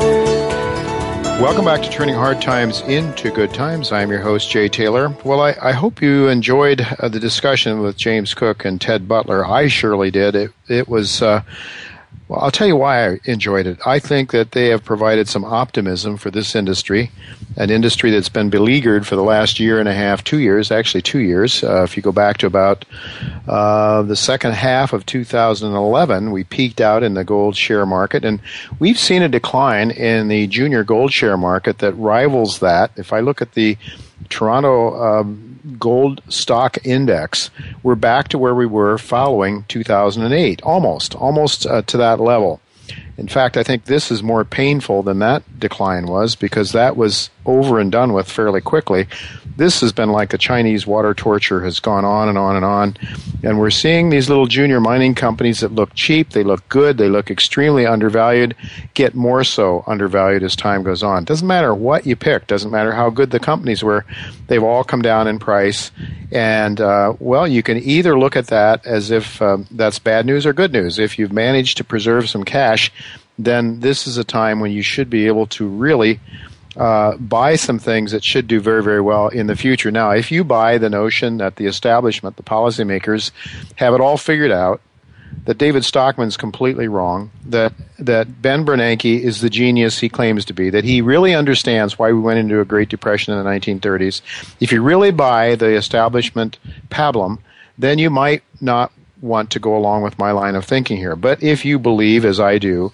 Speaker 2: Welcome back to Turning Hard Times into Good Times. I'm your host, Jay Taylor. Well, I, I hope you enjoyed uh, the discussion with James Cook and Ted Butler. I surely did. It, it was, uh, well, I'll tell you why I enjoyed it. I think that they have provided some optimism for this industry, an industry that's been beleaguered for the last year and a half, two years, actually two years. Uh, if you go back to about uh, the second half of 2011, we peaked out in the gold share market, and we've seen a decline in the junior gold share market that rivals that. If I look at the Toronto um, Gold Stock Index, we're back to where we were following 2008, almost, almost uh, to that level. In fact, I think this is more painful than that decline was because that was over and done with fairly quickly. This has been like the Chinese water torture has gone on and on and on. And we're seeing these little junior mining companies that look cheap, they look good, they look extremely undervalued, get more so undervalued as time goes on. Doesn't matter what you pick, doesn't matter how good the companies were, they've all come down in price. And, uh, well, you can either look at that as if um, that's bad news or good news. If you've managed to preserve some cash, then this is a time when you should be able to really uh, buy some things that should do very, very well in the future. Now, if you buy the notion that the establishment, the policymakers, have it all figured out, that David Stockman's completely wrong, that, that Ben Bernanke is the genius he claims to be, that he really understands why we went into a Great Depression in the 1930s. If you really buy the establishment pablum, then you might not want to go along with my line of thinking here. But if you believe, as I do,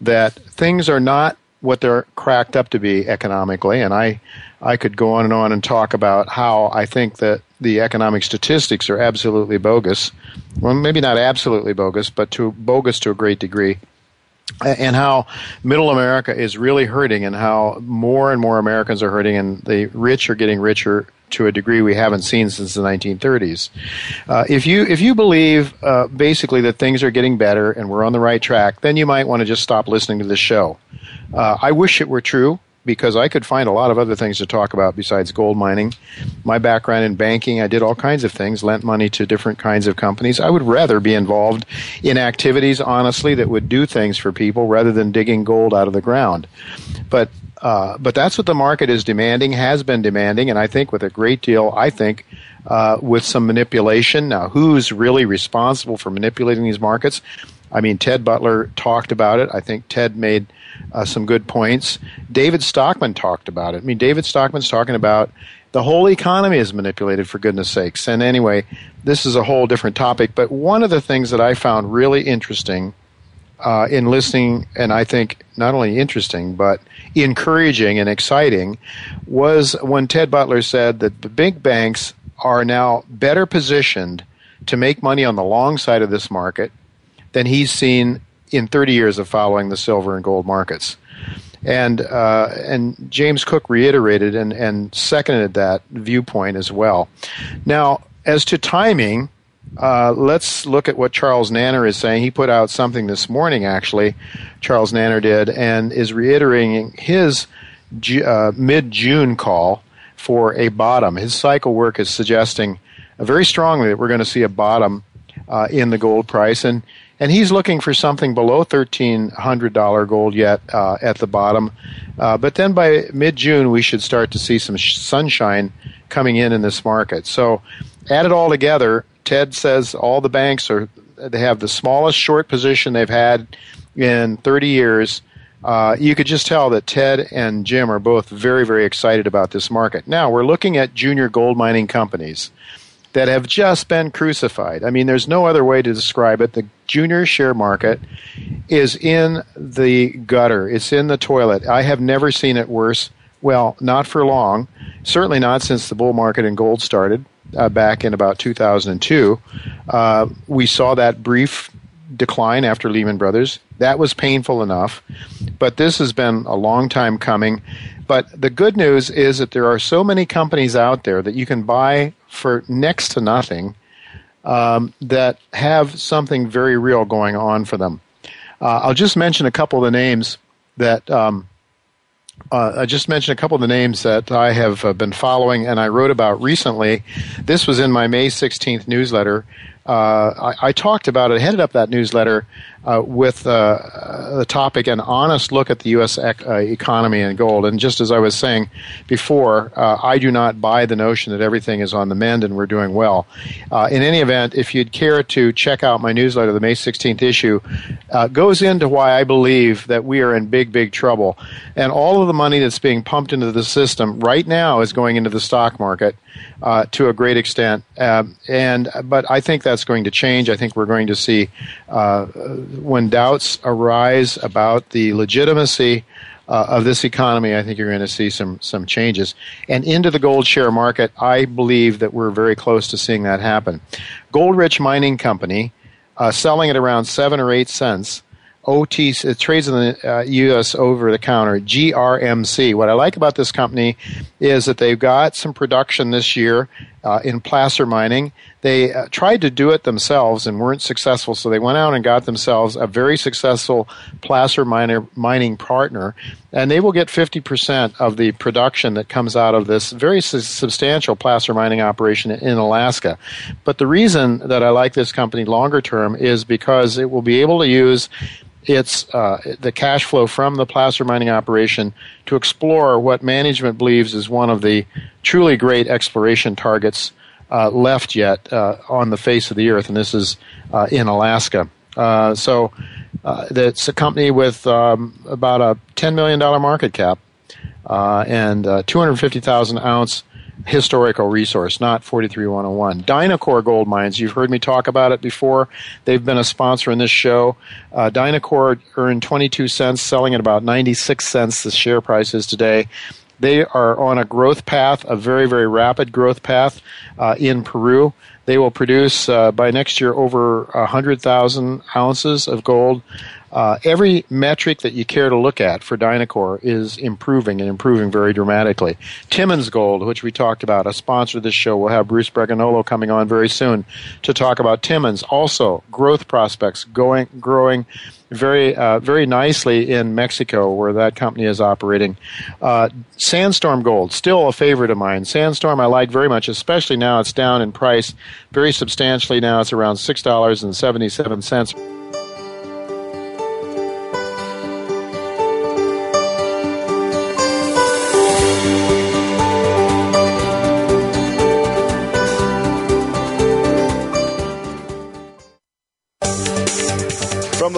Speaker 2: that things are not what they're cracked up to be economically, and I, I could go on and on and talk about how I think that the economic statistics are absolutely bogus. Well, maybe not absolutely bogus, but to bogus to a great degree. And how middle America is really hurting, and how more and more Americans are hurting, and the rich are getting richer to a degree we haven't seen since the 1930s. Uh, if you if you believe uh, basically that things are getting better and we're on the right track, then you might want to just stop listening to this show. Uh, I wish it were true because I could find a lot of other things to talk about besides gold mining. My background in banking, I did all kinds of things, lent money to different kinds of companies. I would rather be involved in activities, honestly, that would do things for people rather than digging gold out of the ground. But uh, but that's what the market is demanding, has been demanding, and I think with a great deal, I think, uh, with some manipulation. Now, who's really responsible for manipulating these markets? I mean, Ted Butler talked about it. I think Ted made uh, some good points. David Stockman talked about it. I mean, David Stockman's talking about the whole economy is manipulated, for goodness sakes. And anyway, this is a whole different topic. But one of the things that I found really interesting uh, in listening, and I think not only interesting, but encouraging and exciting, was when Ted Butler said that the big banks are now better positioned to make money on the long side of this market than he's seen in 30 years of following the silver and gold markets. And uh, and James Cook reiterated and, and seconded that viewpoint as well. Now, as to timing, uh, let's look at what Charles Nenner is saying. He put out something this morning, actually, Charles Nenner did, and is reiterating his uh, mid June call for a bottom. His cycle work is suggesting very strongly that we're going to see a bottom uh, in the gold price. And, and he's looking for something below $1,300 gold yet uh, at the bottom. Uh, but then by mid June, we should start to see some sh- sunshine coming in in this market. So add it all together Ted says all the banks are they have the smallest short position they've had in 30 years. Uh, you could just tell that Ted and Jim are both very, very excited about this market. Now, we're looking at junior gold mining companies that have just been crucified. I mean, there's no other way to describe it. The junior share market is in the gutter, it's in the toilet. I have never seen it worse. Well, not for long. Certainly not since the bull market in gold started uh, back in about 2002. Uh, we saw that brief decline after Lehman Brothers. That was painful enough, but this has been a long time coming. But the good news is that there are so many companies out there that you can buy for next to nothing um, that have something very real going on for them. Uh, I'll just mention a couple of the names that um, uh, I just mentioned a couple of the names that I have uh, been following and I wrote about recently. This was in my May 16th newsletter. Uh, I, I, talked about it, headed up that newsletter uh, with uh, the topic an honest look at the U.S. Ec- economy and gold. And just as I was saying before, I do not buy the notion that everything is on the mend and we're doing well. In any event, if you'd care to check out my newsletter, the May 16th issue goes into why I believe that we are in big, big trouble. And all of the money that's being pumped into the system right now is going into the stock market uh, to a great extent. Um, and but I think that's going to change. I think we're going to see uh, when doubts arise about the legitimacy. Uh, of this economy, I think you're going to see some some changes. And into the gold share market, I believe that we're very close to seeing that happen. Gold Rich Mining Company, uh, selling at around seven or eight cents, OTC, it trades in the uh, U.S. over the counter, GRMC. What I like about this company is that they've got some production this year uh, in placer mining. They uh, tried to do it themselves and weren't successful, so they went out and got themselves a very successful placer miner, mining partner, and they will get 50% of the production that comes out of this very su- substantial placer mining operation in Alaska. But the reason that I like this company longer term is because it will be able to use its uh, the cash flow from the placer mining operation to explore what management believes is one of the truly great exploration targets uh, left yet uh, on the face of the earth, and this is uh, in Alaska. Uh, so it's a company with um, about a $10 million market cap and 250,000 ounce historical resource, not 43101. Dynacor Gold Mines, you've heard me talk about it before. They've been a sponsor in this show. Uh, Dynacor earned 22 cents, selling at about 96 cents. The share price is today. They are on a growth path, a very, very rapid growth path uh, in Peru. They will produce uh, by next year over 100,000 ounces of gold. Uh, every metric that you care to look at for Dynacor is improving and improving very dramatically. Timmins Gold, which we talked about, a sponsor of this show, will have Bruce Bragagnolo coming on very soon to talk about Timmins. Also, growth prospects going growing very uh, very nicely in Mexico, where that company is operating. Uh, Sandstorm Gold, still a favorite of mine. Sandstorm, I like very much, especially now it's down in price very substantially. Now it's around six dollars and seventy seven cents.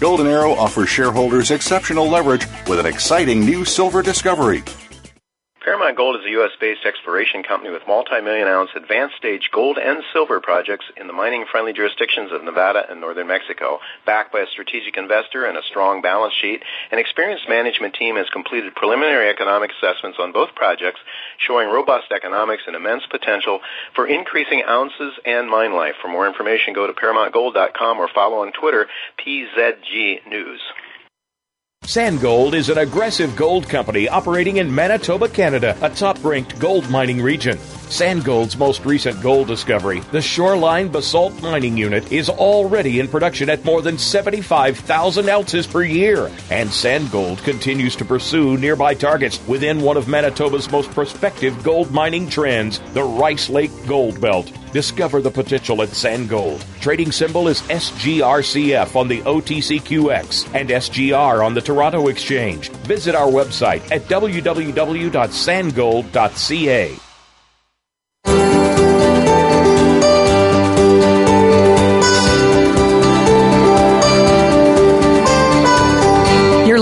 Speaker 6: Golden Arrow offers shareholders exceptional leverage with an exciting new silver discovery.
Speaker 2: Paramount Gold is a U.S.-based exploration company with multi-million ounce advanced stage gold and silver projects in the mining-friendly jurisdictions of Nevada and northern Mexico. Backed by a strategic investor and a strong balance sheet, an experienced management team has completed preliminary economic assessments on both projects, showing robust economics and immense potential for increasing ounces and mine life. For more information, go to ParamountGold.com or follow on Twitter, PZG News.
Speaker 7: San Gold is an aggressive gold company operating in Manitoba, Canada, a top ranked gold mining region. San Gold's most recent gold discovery, the Shoreline Basalt Mining Unit, is already in production at more than 75,000 ounces per year. And San Gold continues to pursue nearby targets within one of Manitoba's most prospective gold mining trends, the Rice Lake Gold Belt. Discover the potential at San Gold. Trading symbol is SGRCF on the OTCQX and SGR on the Toronto Exchange. Visit our website at www.sangold.ca.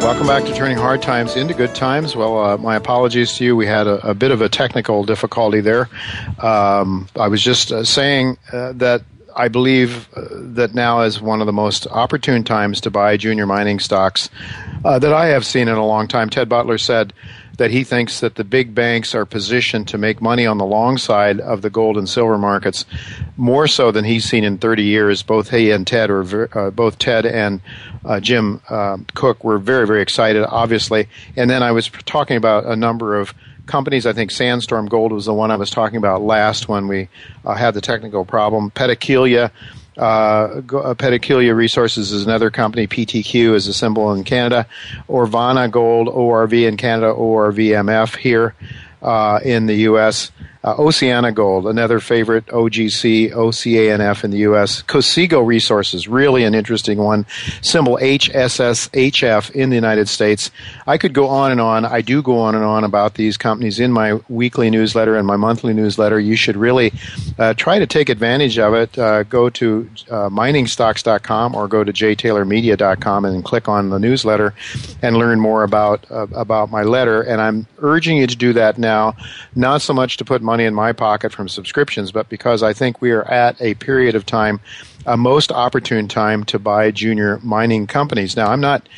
Speaker 2: Welcome back to Turning Hard Times into Good Times. Well, uh, my apologies to you. We had a, a bit of a technical difficulty there. Um, I was just uh, saying uh, that I believe uh, that now is one of the most opportune times to buy junior mining stocks uh, that I have seen in a long time. Ted Butler said that he thinks that the big banks are positioned to make money on the long side of the gold and silver markets more so than he's seen in 30 years. Both he and Ted, or uh, both Ted and uh, Jim uh, Cook, were very, very excited, obviously. And then I was talking about a number of companies. I think Sandstorm Gold was the one I was talking about last when we uh, had the technical problem. Petaquilla Uh, uh Petaquilla Resources is another company. PTQ is a symbol in Canada. Orvana Gold, ORV in Canada, ORVMF here uh, in the U.S. Uh, Oceana Gold, another favorite OGC, OCANF in the U.S. Cosigo Resources, really an interesting one. Symbol HSSHF in the United States. I could go on and on. I do go on and on about these companies in my weekly newsletter and my monthly newsletter. You should really uh, try to take advantage of it. Uh, go to uh, miningstocks.com or go to jtaylormedia.com and click on the newsletter and learn more about uh, about my letter. And I'm urging you to do that now, not so much to put money in my pocket from subscriptions, but because I think we are at a period of time, a most opportune time to buy junior mining companies. Now, I'm not,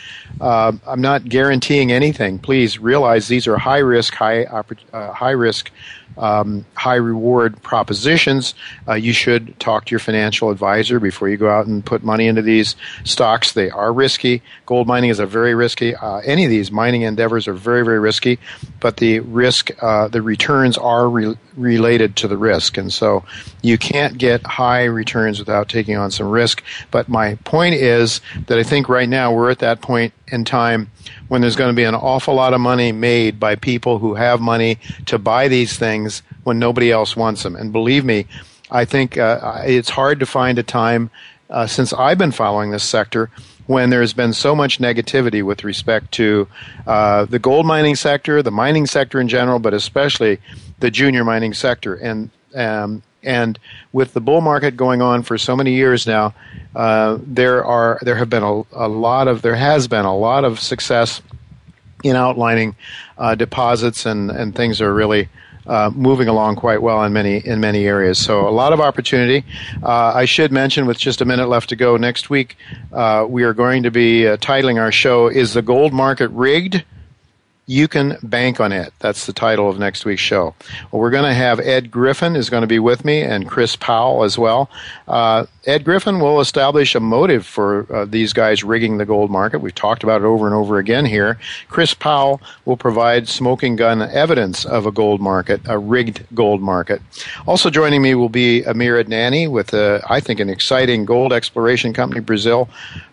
Speaker 2: uh, I'm not guaranteeing anything. Please realize these are high risk, high, uh, high risk um, high reward propositions, uh, you should talk to your financial advisor before you go out and put money into these stocks. They are risky. Gold mining is a very risky. Uh, any of these mining endeavors are very, very risky, but the risk, uh, the returns are re- related to the risk, and so you can't get high returns without taking on some risk. But my point is that I think right now we're at that point in time when there's going to be an awful lot of money made by people who have money to buy these things when nobody else wants them. And believe me, I think uh, it's hard to find a time uh, since I've been following this sector when there's been so much negativity with respect to uh, the gold mining sector, the mining sector in general, but especially the junior mining sector. And um, and with the bull market going on for so many years now, uh, there are there have been a, a, lot of there has been a lot of success in outlining uh, deposits and and things are really. Uh, moving along quite well in many in many areas, so a lot of opportunity. Uh, I should mention, with just a minute left to go, next week uh, we are going to be uh, titling our show "Is the Gold Market Rigged?" You can bank on it. That's the title of next week's show. Well, we're going to have Ed Griffin is going to be with me and Chris Powell as well. Uh, Ed Griffin will establish a motive for uh, these guys rigging the gold market. We've talked about it over and over again here. Chris Powell will provide smoking gun evidence of a gold market, a rigged gold market. Also joining me will be Amir Adnani with, uh, I think, an exciting gold exploration company, Brazil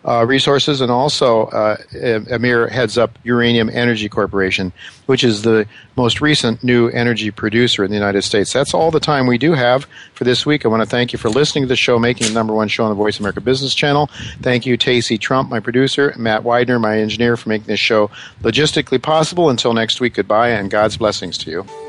Speaker 2: uh, Resources, and also uh, Amir heads up Uranium Energy Corporation, which is the most recent new energy producer in the United States. That's all the time we do have for this week. I want to thank you for listening to the show, making the number one show on the Voice America Business Channel. Thank you, Tacey Trump, my producer, Matt Widener, my engineer, for making this show logistically possible. Until next week, goodbye and God's blessings to you.